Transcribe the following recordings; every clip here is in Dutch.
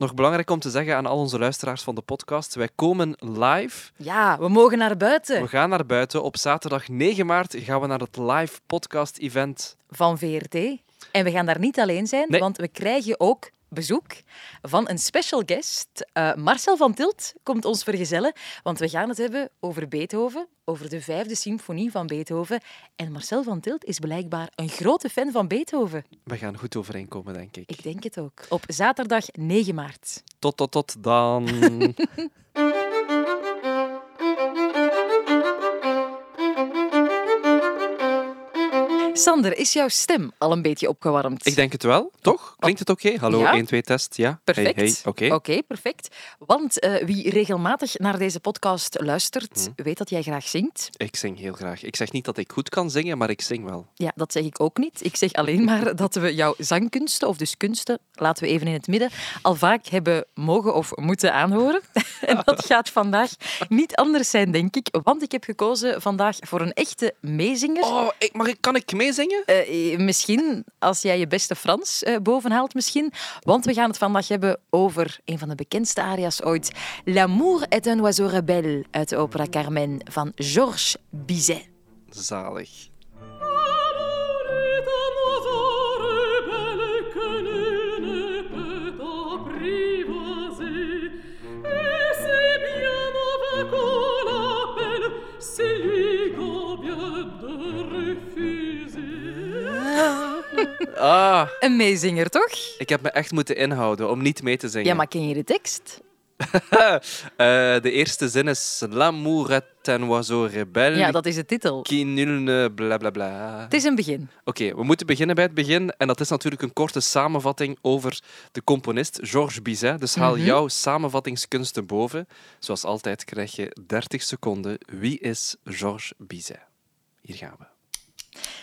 Nog belangrijk om te zeggen aan al onze luisteraars van de podcast. Wij komen live. Ja, we mogen naar buiten We gaan naar buiten. Op zaterdag 9 maart gaan we naar het live podcast event. van VRT. En we gaan daar niet alleen zijn, Nee. want we krijgen ook bezoek van een special guest. Eh, Marcel van Tilt komt ons vergezellen, want we gaan het hebben over Beethoven, over de vijfde symfonie van Beethoven. En Marcel van Tilt is blijkbaar een grote fan van Beethoven. We gaan goed overeenkomen, denk ik. Ik denk het ook. Op zaterdag 9 maart. Tot, tot, tot dan. Sander, is jouw stem al een beetje opgewarmd? ik denk het wel, toch? Klinkt het oké? Hallo, Ja. 1, 2, test. Ja. Perfect. Hey, hey. Oké. perfect. Want eh, wie regelmatig naar deze podcast luistert, Hm. weet dat jij graag zingt. Ik zing heel graag. Ik zeg niet dat ik goed kan zingen, maar ik zing wel. Ja, dat zeg ik ook niet. Ik zeg alleen maar dat we jouw zangkunsten, of dus kunsten, laten we even in het midden, al vaak hebben mogen of moeten aanhoren. En dat gaat vandaag niet anders zijn, denk ik. Want ik heb gekozen vandaag voor een echte meezinger. Oh, ik, mag ik, kan ik meezingen? Eh, eh, misschien als jij je beste Frans eh, bovenhaalt, misschien. Want we gaan het vandaag hebben over een van de bekendste aria's ooit. L'amour est un oiseau rebelle uit de opera Carmen van Georges Bizet. Zalig. Ah, Een meezinger, toch? ik heb me echt moeten inhouden om niet mee te zingen. Ja, maar ken je de tekst? Eh, de eerste zin is L'amour est un oiseau rebelle Ja, dat is de titel. qui nul ne bla bla bla. Het is een begin. Oké, we moeten beginnen bij het begin. En dat is natuurlijk een korte samenvatting over de componist Georges Bizet. Dus haal Mhm. jouw samenvattingskunsten boven. Zoals altijd krijg je 30 seconden. Wie is Georges Bizet? Hier gaan we.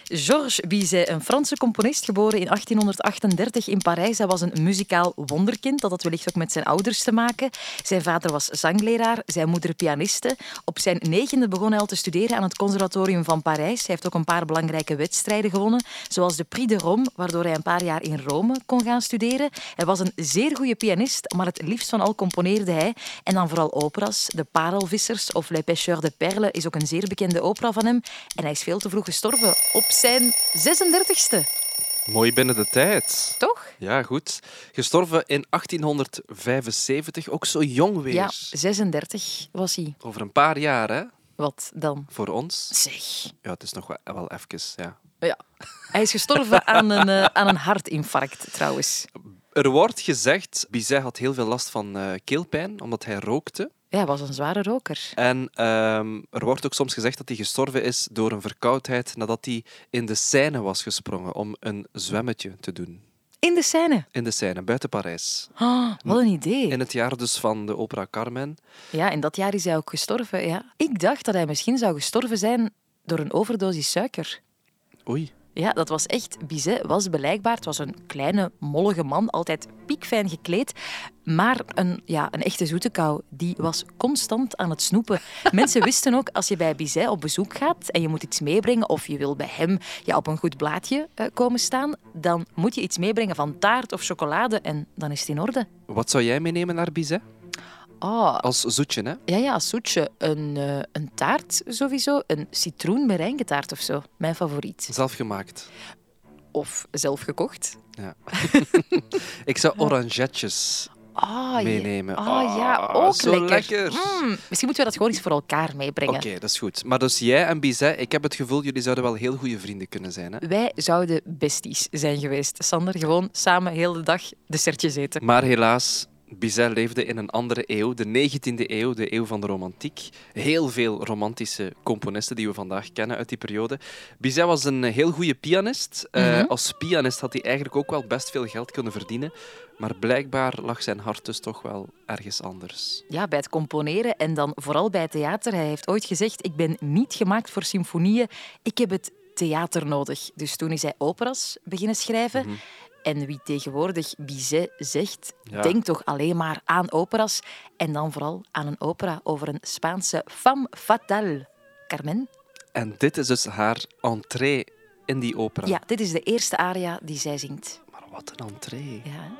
Georges Bizet, een Franse componist, geboren in 1838 in Parijs. Hij was een muzikaal wonderkind. Dat had wellicht ook met zijn ouders te maken. Zijn vader was zangleraar, zijn moeder pianiste. Op zijn negende begon hij al te studeren aan het Conservatorium van Parijs. Hij heeft ook een paar belangrijke wedstrijden gewonnen, zoals de Prix de Rome, waardoor hij een paar jaar in Rome kon gaan studeren. Hij was een zeer goede pianist, maar het liefst van al componeerde hij. En dan vooral operas. De Parelvissers of Les Pêcheurs de Perles is ook een zeer bekende opera van hem. En hij is veel te vroeg gestorven, op zijn 36e. Mooi binnen de tijd. Toch? Ja, goed. Gestorven in 1875. Ook zo jong weer. Ja, 36 was hij. Over een paar jaar, hè? Wat dan? Voor ons. Zeg. Ja, het is nog wel, wel even, ja. Ja. Hij is gestorven aan een, eh, aan een hartinfarct, trouwens. Er wordt gezegd, Bizet had heel veel last van eh, keelpijn, omdat hij rookte. Ja, hij was een zware roker. En ehm, er wordt ook soms gezegd dat hij gestorven is door een verkoudheid nadat hij in de Seine was gesprongen om een zwemmetje te doen. In de scène. In de Seine, buiten Parijs. Oh, wat een idee. In het jaar dus van de opera Carmen. Ja, in dat jaar is hij ook gestorven. Ja. Ik dacht dat hij misschien zou gestorven zijn door een overdosis suiker. Oei. Ja, dat was echt... Bizet was blijkbaar... Het was een kleine, mollige man, altijd piekfijn gekleed. Maar een, ja, een echte zoete kou. Die was constant aan het snoepen. Mensen wisten ook, als je bij Bizet op bezoek gaat en je moet iets meebrengen, of je wil bij hem ja, op een goed blaadje eh, komen staan, dan moet je iets meebrengen van taart of chocolade en dan is het in orde. Wat zou jij meenemen naar Bizet? Ah, Als zoetje, hè? ja, ja, als zoetje. Een, eh, een taart sowieso. Een citroen-merengue-taart of zo. Mijn favoriet. Zelf gemaakt. Of zelf gekocht. Ja. Ik zou orangetjes Ah, meenemen. Ah, ja, ook zo lekker. lekker. Mm, misschien moeten we dat gewoon eens voor elkaar meebrengen. Oké, dat is goed. Maar dus jij en Bizet, ik heb het gevoel, jullie zouden wel heel goede vrienden kunnen zijn. Hè? Wij zouden besties zijn geweest. Sander, gewoon samen heel de dag dessertjes eten. Maar helaas, Bizet leefde in een andere eeuw, de 19e eeuw, de eeuw van de romantiek. Heel veel romantische componisten die we vandaag kennen uit die periode. Bizet was een heel goede pianist. Eh, Mhm. als pianist had hij eigenlijk ook wel best veel geld kunnen verdienen. Maar blijkbaar lag zijn hart dus toch wel ergens anders. Ja, bij het componeren en dan vooral bij het theater. Hij heeft ooit gezegd, ik ben niet gemaakt voor symfonieën. Ik heb het theater nodig. Dus toen is hij operas beginnen schrijven. Mhm. En wie tegenwoordig Bizet zegt, Ja. denkt toch alleen maar aan operas. En dan vooral aan een opera over een Spaanse femme fatale. Carmen? En dit is dus haar entree in die opera. Ja, dit is de eerste aria die zij zingt. Maar wat een entree. Ja.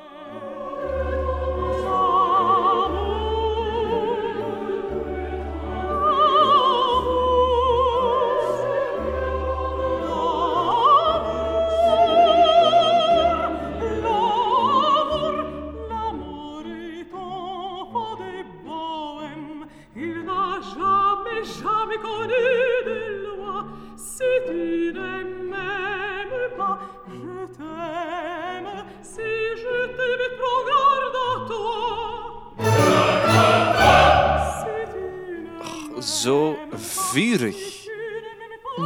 Oh, zo vurig.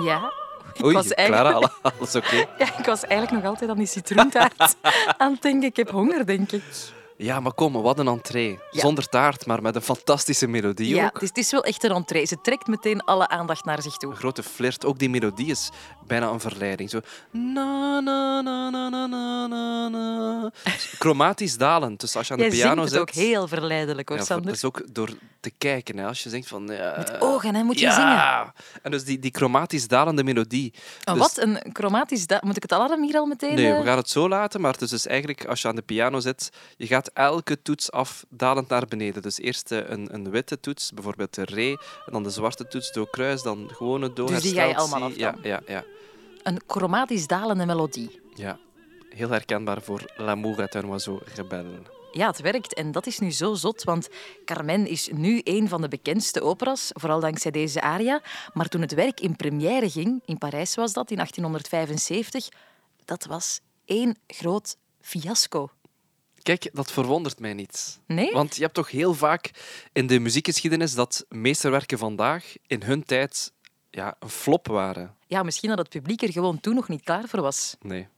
Ja. Ik Oei, was eigenlijk... Alles oké? Ja, ik was eigenlijk nog altijd aan die citroentaart aan het denken. Ik heb honger, denk ik. Ja, maar kom, wat een entree. Ja. Zonder taart, maar met een fantastische melodie Ja, ook. het is, het is wel echt een entree. Ze trekt meteen alle aandacht naar zich toe. Een grote flirt. Ook die melodie is bijna een verleiding. Zo... Na, na, na, na, na, na, na, na. Chromatisch dalend. Dus als je aan de Jij piano zingt het zit... ook heel verleidelijk, hoor, Ja, Sander. dat is ook door te kijken. Hè. Als je denkt van... Ja, Met ogen, hè, moet je ja. zingen. En dus die, die chromatisch dalende melodie. Oh, Dus- Wat een chromatisch... Moet ik het alarm hier al meteen... Nee, eh, we gaan het zo laten, maar het is dus eigenlijk als je aan de piano zit, je gaat elke toets af dalend naar beneden. Dus eerst eh, een, een witte toets, bijvoorbeeld de re, en dan de zwarte toets, do kruis, dan gewone do, Dus die ga je allemaal af Ja, ja, ja, Een chromatisch dalende melodie. ja. Heel herkenbaar voor L'amour est un oiseau rebelle. Ja, het werkt. En dat is nu zo zot, want Carmen is nu een van de bekendste operas, vooral dankzij deze aria. Maar toen het werk in première ging, in Parijs was dat, in 1875, dat was één groot fiasco. Kijk, dat verwondert mij niet. Nee? Want je hebt toch heel vaak in de muziekgeschiedenis dat meesterwerken vandaag in hun tijd ja, een flop waren. Ja, misschien dat het publiek er gewoon toen nog niet klaar voor was. Nee.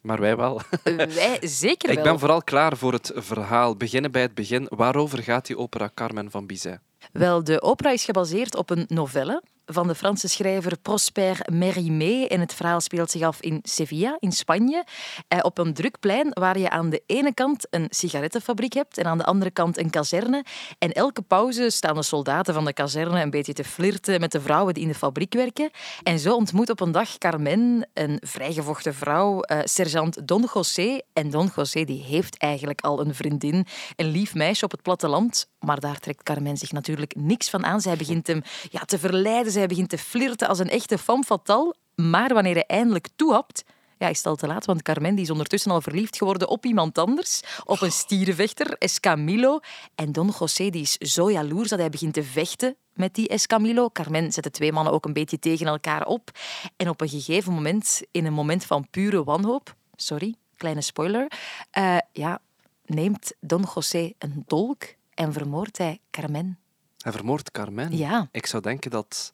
Maar wij wel. Wij zeker wel. Ik ben vooral klaar voor het verhaal. Beginnen bij het begin. Waarover gaat die opera Carmen van Bizet? Wel, de opera is gebaseerd op een novelle van de Franse schrijver Prosper Mérimée. En het verhaal speelt zich af in Sevilla, in Spanje. Eh, op een druk plein waar je aan de ene kant een sigarettenfabriek hebt en aan de andere kant een kazerne. En elke pauze staan de soldaten van de kazerne een beetje te flirten met de vrouwen die in de fabriek werken. En zo ontmoet op een dag Carmen, een vrijgevochten vrouw, eh, sergeant Don José. En Don José die heeft eigenlijk al een vriendin, een lief meisje op het platteland. Maar daar trekt Carmen zich natuurlijk niks van aan. Zij begint hem ja, te verleiden, zij begint te flirten als een echte femme fatale. Maar wanneer hij eindelijk toehapt, ja, is het al te laat, want Carmen die is ondertussen al verliefd geworden op iemand anders, op een stierenvechter, Escamillo. En Don José die is zo jaloers dat hij begint te vechten met die Escamillo. Carmen zet de twee mannen ook een beetje tegen elkaar op. En op een gegeven moment, in een moment van pure wanhoop, sorry, kleine spoiler, eh, ja, neemt Don José een dolk en vermoordt hij Carmen. Hij vermoordt Carmen. Ja. Ik zou denken dat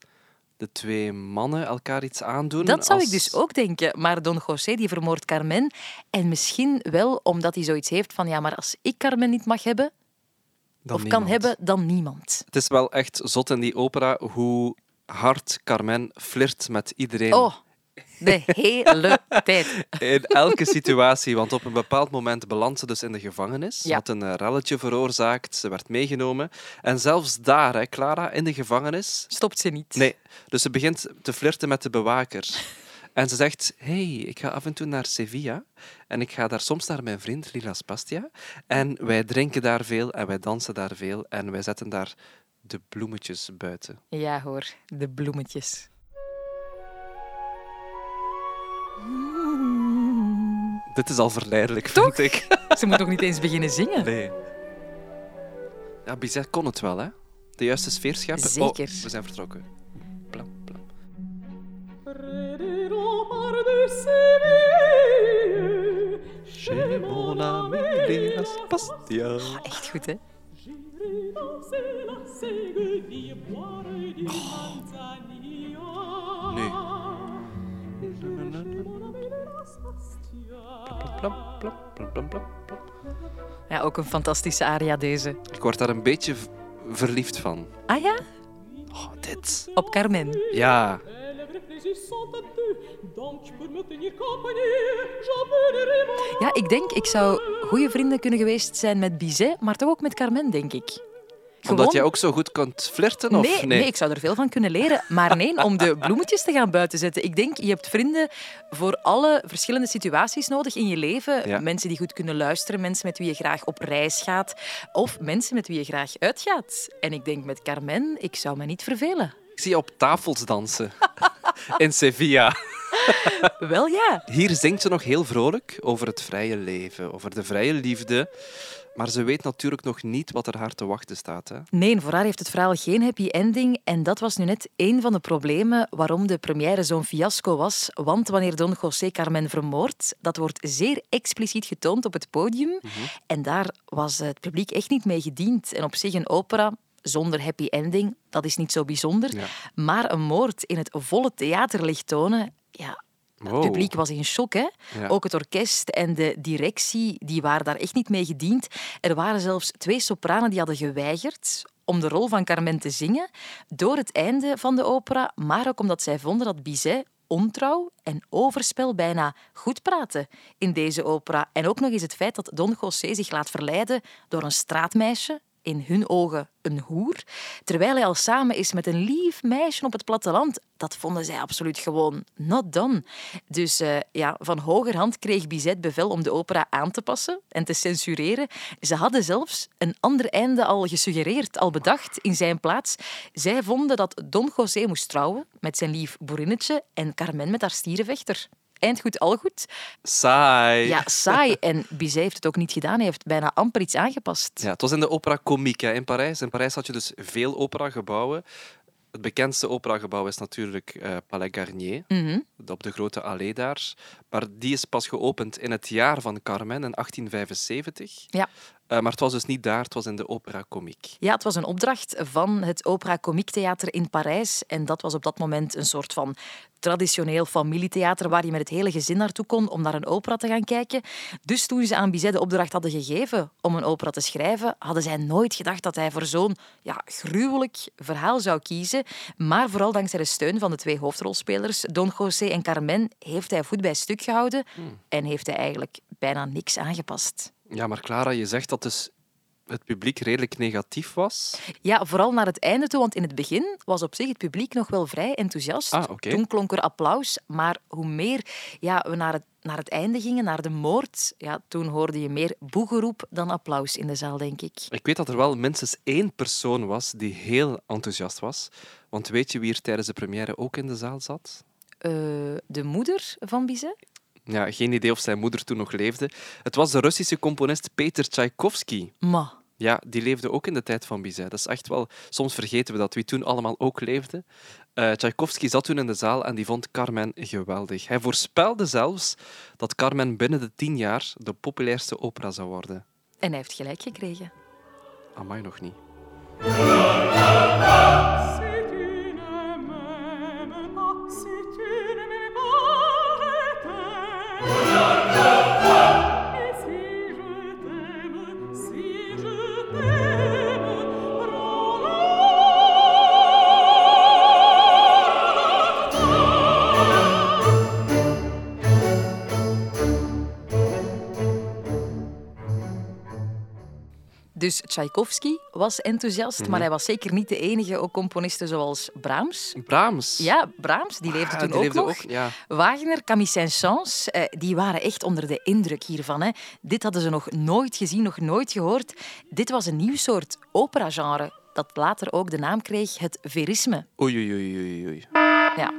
de twee mannen elkaar iets aandoen. Dat zou als- ik dus ook denken. Maar Don José die vermoordt Carmen. En misschien wel omdat hij zoiets heeft van... Ja, maar als ik Carmen niet mag hebben, dan of kan niemand. hebben, dan niemand. Het is wel echt zot in die opera hoe hard Carmen flirt met iedereen. Oh, de hele tijd. In elke situatie, want op een bepaald moment belandt ze dus in de gevangenis. Ze Ja. had een eh, relletje veroorzaakt, ze werd meegenomen. En zelfs daar, hè, Clara, in de gevangenis... Stopt ze niet. Nee, dus ze begint te flirten met de bewaker. En ze zegt, hey, ik ga af en toe naar Sevilla en ik ga daar soms naar mijn vriend Lila Spastia. En wij drinken daar veel en wij dansen daar veel en wij zetten daar de bloemetjes buiten. Ja hoor, de bloemetjes. Dit is al verleidelijk, Toch? vind ik. Ze moet toch niet eens beginnen zingen? Nee. Ja, Bizet kon het wel, hè? De juiste sfeer scheppen. Zeker. Oh, we zijn vertrokken. Plam, plam. Spastia. Echt goed, hè? j'irai Ja, ook een fantastische aria deze. Ik word daar een beetje verliefd van. Ah ja? Oh, dit. Op Carmen. Ja. Ja, ik denk, ik zou goede vrienden kunnen geweest zijn met Bizet, maar toch ook met Carmen, denk ik. Omdat jij ook zo goed kunt flirten, of nee, nee? ik zou er veel van kunnen leren. Maar nee, om de bloemetjes te gaan buiten zetten. Ik denk, je hebt vrienden voor alle verschillende situaties nodig in je leven. Ja. Mensen die goed kunnen luisteren, mensen met wie je graag op reis gaat. Of mensen met wie je graag uitgaat. En ik denk met Carmen, ik zou me niet vervelen. Ik zie je op tafels dansen. In Sevilla. Wel ja. Hier zingt ze nog heel vrolijk over het vrije leven, over de vrije liefde. Maar ze weet natuurlijk nog niet wat er haar te wachten staat. Hè? Nee, voor haar heeft het verhaal geen happy ending. En dat was nu net een van de problemen waarom de première zo'n fiasco was. Want wanneer Don José Carmen vermoordt, dat wordt zeer expliciet getoond op het podium. En daar was het publiek echt niet mee gediend. En op zich een opera, zonder happy ending, dat is niet zo bijzonder. Ja. Maar een moord in het volle theaterlicht tonen, ja, het publiek was in shock. Hè? Ja. Ook het orkest en de directie die waren daar echt niet mee gediend. Er waren zelfs twee sopranen die hadden geweigerd om de rol van Carmen te zingen door het einde van de opera, maar ook omdat zij vonden dat Bizet ontrouw en overspel bijna goed praten in deze opera. En ook nog eens het feit dat Don José zich laat verleiden door een straatmeisje, in hun ogen een hoer, terwijl hij al samen is met een lief meisje op het platteland. Dat vonden zij absoluut gewoon not done. Dus eh, ja, van hogerhand kreeg Bizet bevel om de opera aan te passen en te censureren. Ze hadden zelfs een ander einde al gesuggereerd, al bedacht in zijn plaats. Zij vonden dat Don José moest trouwen met zijn lief boerinnetje en Carmen met haar stierenvechter. Eind goed, al goed. Saai. Ja, saai. En Bizet heeft het ook niet gedaan. Hij heeft bijna amper iets aangepast. Ja, het was in de opera comique hè, in Parijs. In Parijs had je dus veel operagebouwen. Het bekendste operagebouw is natuurlijk eh, Palais Garnier, Mhm. op de grote allee daar. Maar die is pas geopend in het jaar van Carmen, in 1875. Ja. Eh, maar het was dus niet daar, het was in de opera comique. Ja, het was een opdracht van het Opera Comique Theater in Parijs. En dat was op dat moment een soort van traditioneel familietheater waar je met het hele gezin naartoe kon om naar een opera te gaan kijken. Dus toen ze aan Bizet de opdracht hadden gegeven om een opera te schrijven, hadden zij nooit gedacht dat hij voor zo'n ja, gruwelijk verhaal zou kiezen. Maar vooral dankzij de steun van de twee hoofdrolspelers, Don José en Carmen, heeft hij voet bij stuk gehouden en heeft hij eigenlijk bijna niks aangepast. Ja, maar Clara, je zegt dat dus het publiek redelijk negatief was. Ja, vooral naar het einde toe, want in het begin was op zich het publiek nog wel vrij enthousiast. Ah. Toen klonk er applaus, maar hoe meer ja, we naar het, naar het einde gingen, naar de moord, ja, toen hoorde je meer boegeroep dan applaus in de zaal, denk ik. Ik weet dat er wel minstens één persoon was die heel enthousiast was. Want weet je wie er tijdens de première ook in de zaal zat? Eh, de moeder van Bizet? Ja, geen idee of zijn moeder toen nog leefde. Het was de Russische componist Peter Tchaikovsky. Ma. Ja, die leefde ook in de tijd van Bizet. Dat is echt wel... Soms vergeten we dat, wie toen allemaal ook leefde. Eh Tchaikovsky zat toen in de zaal en die vond Carmen geweldig. Hij voorspelde zelfs dat Carmen binnen de tien jaar de populairste opera zou worden. En hij heeft gelijk gekregen. Amai, nog niet. Dus Tchaikovsky was enthousiast, Mhm. maar hij was zeker niet de enige. Ook componisten zoals Brahms. Brahms. Ja, Brahms, die leefde Ah, toen die ook leefde nog. ook, ja. Wagner, Camille Saint-Saëns, eh, die waren echt onder de indruk hiervan. Hè. Dit hadden ze nog nooit gezien, nog nooit gehoord. Dit was een nieuw soort opera-genre dat later ook de naam kreeg het verisme. Oei, oei, oei, oei, oei. Ja.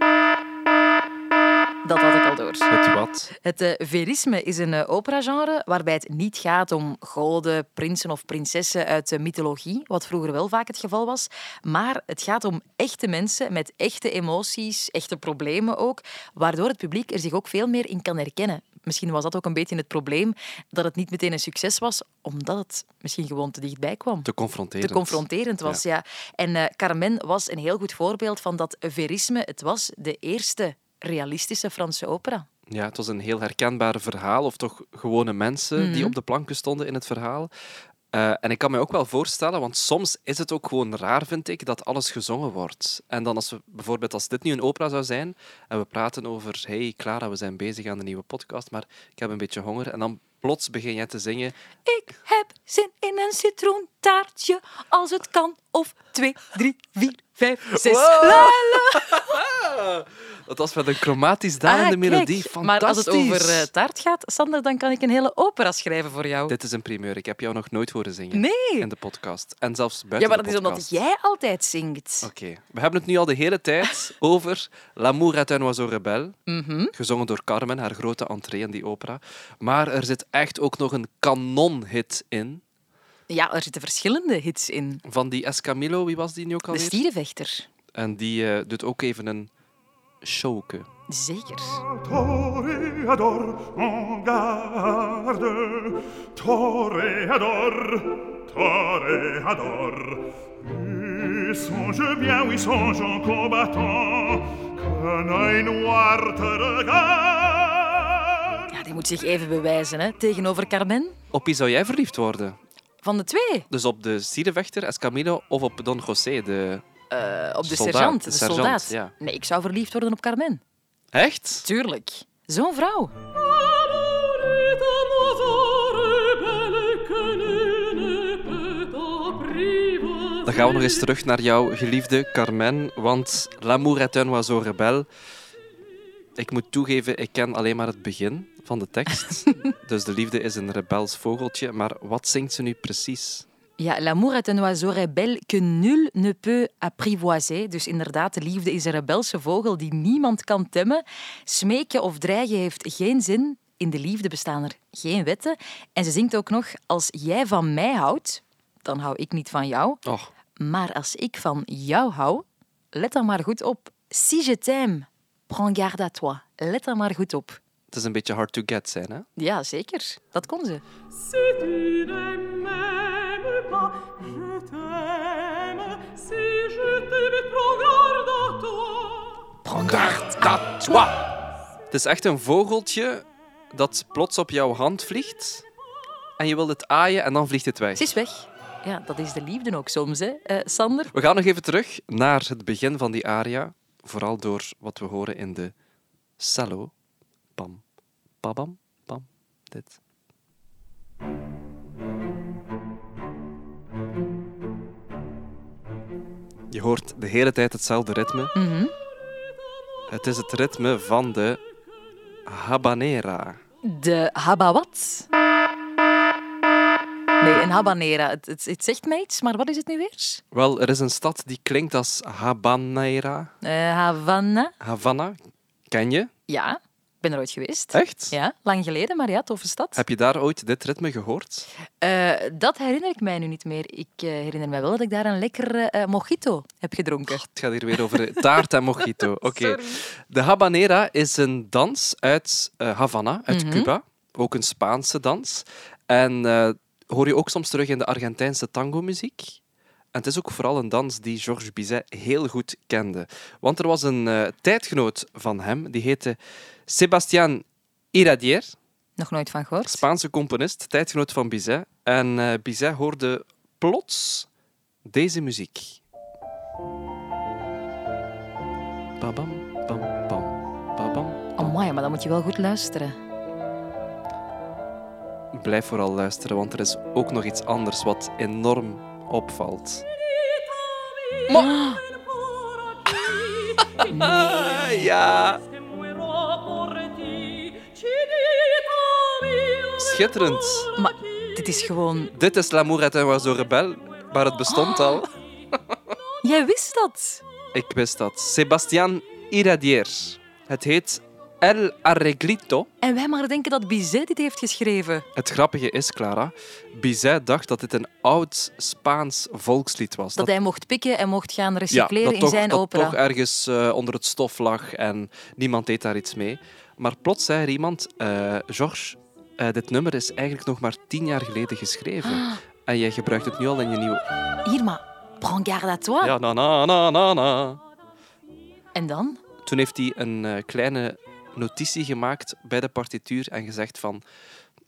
Dat had ik al door. Het wat? Het eh, verisme is een eh, operagenre waarbij het niet gaat om goden, prinsen of prinsessen uit de mythologie, wat vroeger wel vaak het geval was, maar het gaat om echte mensen met echte emoties, echte problemen ook, waardoor het publiek er zich ook veel meer in kan herkennen. Misschien was dat ook een beetje het probleem, dat het niet meteen een succes was, omdat het misschien gewoon te dichtbij kwam Te confronterend. te confronterend was. Ja. En eh, Carmen was een heel goed voorbeeld van dat verisme. Het was de eerste realistische Franse opera. Ja, het was een heel herkenbaar verhaal, of toch gewone mensen die op de planken stonden in het verhaal. Eh, en ik kan me ook wel voorstellen, want soms is het ook gewoon raar, vind ik, dat alles gezongen wordt. En dan als we bijvoorbeeld als dit nu een opera zou zijn en we praten over hey Clara, we zijn bezig aan de nieuwe podcast, maar ik heb een beetje honger. En dan plots begin jij te zingen. Ik heb zin in een citroentaartje, als het kan. Of twee, drie, vier, vijf, zes. Wow. La, Dat was met een chromatisch dalende Ah, melodie. Maar als het Fantastisch. over eh, taart gaat, Sander, dan kan ik een hele opera schrijven voor jou. Dit is een primeur. Ik heb jou nog nooit horen zingen Nee. in de podcast. En zelfs buiten Ja, maar dat is omdat jij altijd zingt. Oké, we hebben het nu al de hele tijd over L'amour est un oiseau rebelle, Mhm. gezongen door Carmen, haar grote entree in die opera. Maar er zit echt ook nog een kanonhit in. Ja, er zitten verschillende hits in. Van die Escamillo, wie was die nu ook De alweer? stierenvechter. En die eh, doet ook even een Showke. Zeker. Toreador, garde. Toreador, toreador. Songe bien, oui, songe en combattant, qu'un œil noir te regarde. Ja, die moet zich even bewijzen hè, tegenover Carmen. Op wie zou jij verliefd worden? Van de twee. Dus op de sierenvechter Escamillo of op Don José? De... Eh, op de Soldaat, sergeant, de de, sergeant, soldaat. ja. Nee, ik zou verliefd worden op Carmen. Echt? Tuurlijk. Zo'n vrouw. Dan gaan we nog eens terug naar jouw geliefde Carmen, want L'amour est un oiseau rebelle. Ik moet toegeven, ik ken alleen maar het begin van de tekst. dus de liefde is een rebels vogeltje, maar wat zingt ze nu precies? Ja, l'amour est un oiseau rebelle que nul ne peut apprivoiser. Dus inderdaad, de liefde is een rebelse vogel die niemand kan temmen. Smeken of dreigen heeft geen zin. In de liefde bestaan er geen wetten. En ze zingt ook nog, als jij van mij houdt, dan hou ik niet van jou. Oh, Maar als ik van jou hou, let dan maar goed op. Si je t'aime, prends garde à toi. Let dan maar goed op. het is een beetje hard to get zijn, hè? Ja, zeker. Dat kon ze. Het is echt een vogeltje dat plots op jouw hand vliegt en je wilt het aaien en dan vliegt het weg. Ze is weg. Ja, dat is de liefde ook soms, hè, eh, Sander? We gaan nog even terug naar het begin van die aria, vooral door wat we horen in de cello. Pam, pabam, pam, dit. Je hoort de hele tijd hetzelfde ritme. Mhm. Het is het ritme van de habanera. De habawat. Nee, een habanera. Het, het, het zegt mij iets, maar wat is het nu weer? Wel, er is een stad die klinkt als habanera. Eh, Havana. Havana, ken je? Ja, ben er ooit geweest. Echt? Ja, lang geleden, maar ja, toffe stad. Heb je daar ooit dit ritme gehoord? Eh, dat herinner ik mij nu niet meer. Ik eh, herinner mij wel dat ik daar een lekkere eh, mojito heb gedronken. Het gaat hier weer over taart en mojito. Oké. De habanera is een dans uit Havana, uit Mhm. Cuba. Ook een Spaanse dans. En hoor je ook soms terug in de Argentijnse tango-muziek. En het is ook vooral een dans die Georges Bizet heel goed kende. Want er was een eh, tijdgenoot van hem, die heette Sebastián Iradier. Nog nooit van gehoord. Spaanse componist, tijdgenoot van Bizet. En eh, Bizet hoorde plots deze muziek. Babam, bam, bam, babam. Amai, maar dan moet je wel goed luisteren. Blijf vooral luisteren, want er is ook nog iets anders wat enorm opvalt. Ah, ja, schitterend. maar dit is gewoon... Dit is L'amour est un oiseau rebelle, maar het bestond al. Jij wist dat. Ik wist dat. Sebastián Iradier. Het heet El Arreglito. En wij maar denken dat Bizet dit heeft geschreven. Het grappige is, Clara, Bizet dacht dat dit een oud Spaans volkslied was. Dat hij mocht pikken en mocht gaan recycleren dat in toch, zijn dat opera. toch ergens eh, onder het stof lag en niemand deed daar iets mee. Maar plots zei er iemand, eh Georges, eh, dit nummer is eigenlijk nog maar tien jaar geleden geschreven. Ah. En jij gebruikt het nu al in je nieuwe... Hier, maar prends garde à toi. Ja, na na na na na. En dan? Toen heeft hij een kleine notitie gemaakt bij de partituur en gezegd van...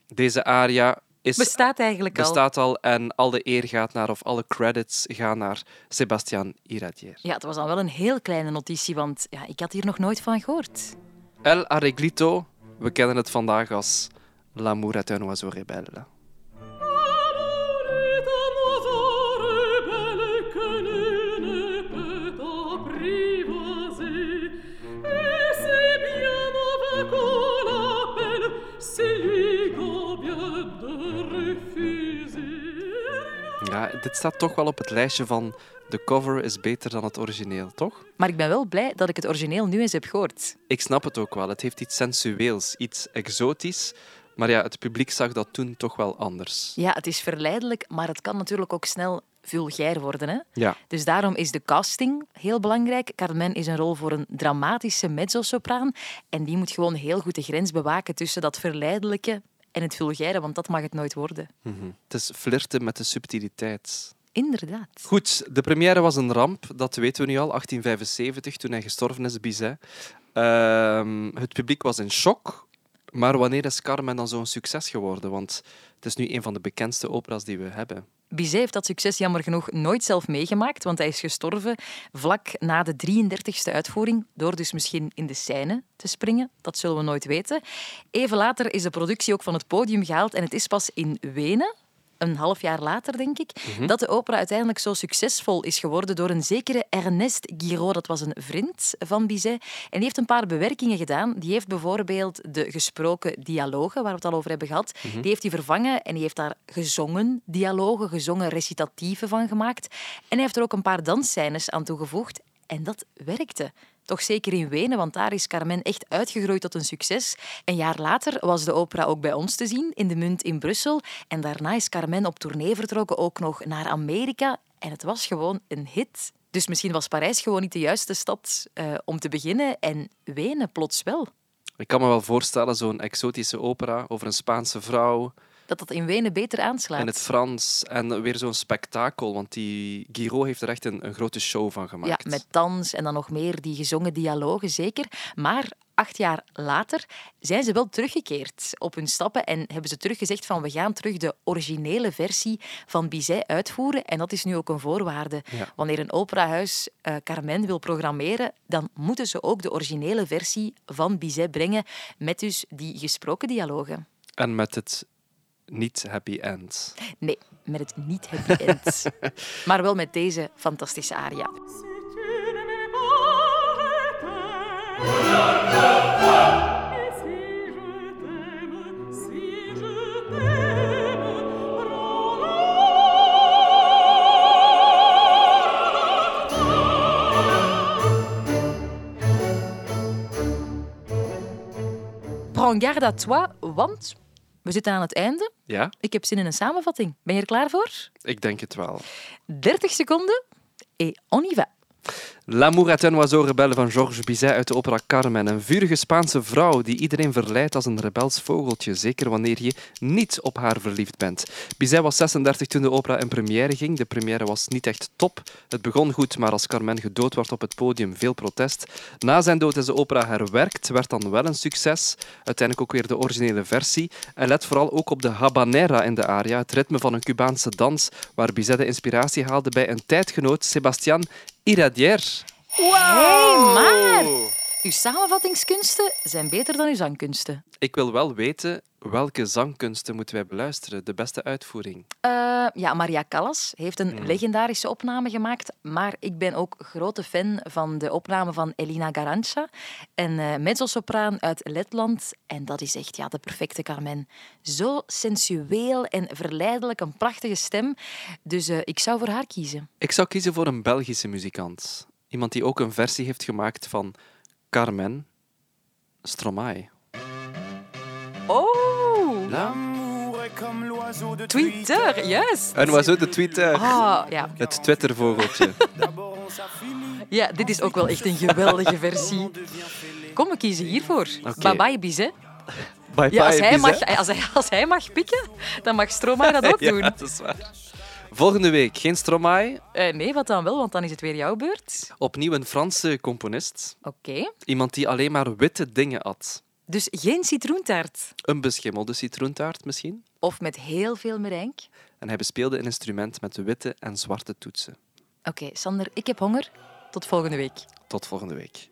Deze aria is Bestaat eigenlijk al. bestaat al en alle eer gaat naar, of alle credits gaan naar Sebastián Iradier. Ja, het was dan wel een heel kleine notitie, want ja, ik had hier nog nooit van gehoord. El Arreglito, we kennen het vandaag als L'amour est un oiseau rebelle. Dit staat toch wel op het lijstje van de cover is beter dan het origineel, toch? Maar ik ben wel blij dat ik het origineel nu eens heb gehoord. Ik snap het ook wel. Het heeft iets sensueels, iets exotisch. Maar ja, het publiek zag dat toen toch wel anders. Ja, het is verleidelijk, maar het kan natuurlijk ook snel vulgair worden. Hè? Ja. Dus daarom is de casting heel belangrijk. Carmen is een rol voor een dramatische mezzosopraan. En die moet gewoon heel goed de grens bewaken tussen dat verleidelijke en het vulgaire, want dat mag het nooit worden. Mhm. Het is flirten met de subtiliteit. Inderdaad. Goed, de première was een ramp, dat weten we nu al, 1875, toen hij gestorven is, Bizet. Ehm, het publiek was in shock, maar wanneer is Carmen dan zo'n succes geworden? Want het is nu een van de bekendste opera's die we hebben. Bizet heeft dat succes jammer genoeg nooit zelf meegemaakt, want hij is gestorven vlak na de 33e uitvoering, door dus misschien in de scène te springen. Dat zullen we nooit weten. Even later is de productie ook van het podium gehaald en het is pas in Wenen, een half jaar later denk ik, dat de opera uiteindelijk zo succesvol is geworden door een zekere Ernest Guiraud. Dat was een vriend van Bizet. En die heeft een paar bewerkingen gedaan. Die heeft bijvoorbeeld de gesproken dialogen, waar we het al over hebben gehad, die heeft hij vervangen en die heeft daar gezongen dialogen, gezongen recitatieven van gemaakt. En hij heeft er ook een paar dansscènes aan toegevoegd. En dat werkte. Toch zeker in Wenen, want daar is Carmen echt uitgegroeid tot een succes. Een jaar later was de opera ook bij ons te zien, in de Munt in Brussel. En daarna is Carmen op tournee vertrokken, ook nog naar Amerika. En het was gewoon een hit. Dus misschien was Parijs gewoon niet de juiste stad eh, om te beginnen en Wenen plots wel. Ik kan me wel voorstellen, zo'n exotische opera over een Spaanse vrouw Dat dat in Wenen beter aanslaat. in het Frans en weer zo'n spektakel, want die Guiraud heeft er echt een, een grote show van Ja, gemaakt. met dans en dan nog meer die gezongen dialogen, zeker. Maar acht jaar later zijn ze wel teruggekeerd op hun stappen en hebben ze teruggezegd van we gaan terug de originele versie van Bizet uitvoeren. En dat is nu ook een voorwaarde. Ja. Wanneer een operahuis eh, Carmen wil programmeren, dan moeten ze ook de originele versie van Bizet brengen met dus die gesproken dialogen. En met het niet happy end. Nee, met het niet happy end. maar wel met deze fantastische aria. Prends garde à toi, want we zitten aan het einde. Ja, Ik heb zin in een samenvatting. Ben je er klaar voor? ik denk het wel. 30 seconden et on y va. L'amour est un oiseau rebelle van Georges Bizet uit de opera Carmen. Een vurige Spaanse vrouw die iedereen verleidt als een rebels vogeltje, zeker wanneer je niet op haar verliefd bent. Bizet was 36 toen de opera in première ging. De première was niet echt top. Het begon goed, maar als Carmen gedood werd op het podium, veel protest. Na zijn dood is de opera herwerkt, werd dan wel een succes. Uiteindelijk ook weer de originele versie. En let vooral ook op de habanera in de aria, het ritme van een Cubaanse dans, waar Bizet de inspiratie haalde bij een tijdgenoot, Sebastian Iradier. Wow. Hey, Mar! Uw samenvattingskunsten zijn beter dan uw zangkunsten. Ik wil wel weten welke zangkunsten moeten wij beluisteren, de beste uitvoering. Eh, ja, Maria Callas heeft een Hmm. legendarische opname gemaakt, maar ik ben ook grote fan van de opname van Elina Garanca, een eh, mezzosopraan uit Letland. En dat is echt ja, de perfecte Carmen. Zo sensueel en verleidelijk, een prachtige stem. Dus eh, ik zou voor haar kiezen. Ik zou kiezen voor een Belgische muzikant. Iemand die ook een versie heeft gemaakt van Carmen Stromae. Oh, de Twitter, juist. En was ook de Twitter. Ah, ja. Het Twittervogeltje. Ja, dit is ook wel echt een geweldige versie. Kom, we kiezen hiervoor. Bye bye, Bizet. Bye Ja, als, bye, hij mag, als, hij, als hij mag pikken, dan mag Stromae dat ook doen. Ja, dat is waar. Volgende week geen Stromae. Eh, nee, wat dan wel, want dan is het weer jouw beurt. Opnieuw een Franse componist. Oké. Iemand die alleen maar witte dingen at. Dus geen citroentaart? Een beschimmelde citroentaart misschien. Of met heel veel merenk. En hij bespeelde een instrument met witte en zwarte toetsen. Oké, Sander, ik heb honger. Tot volgende week. Tot volgende week.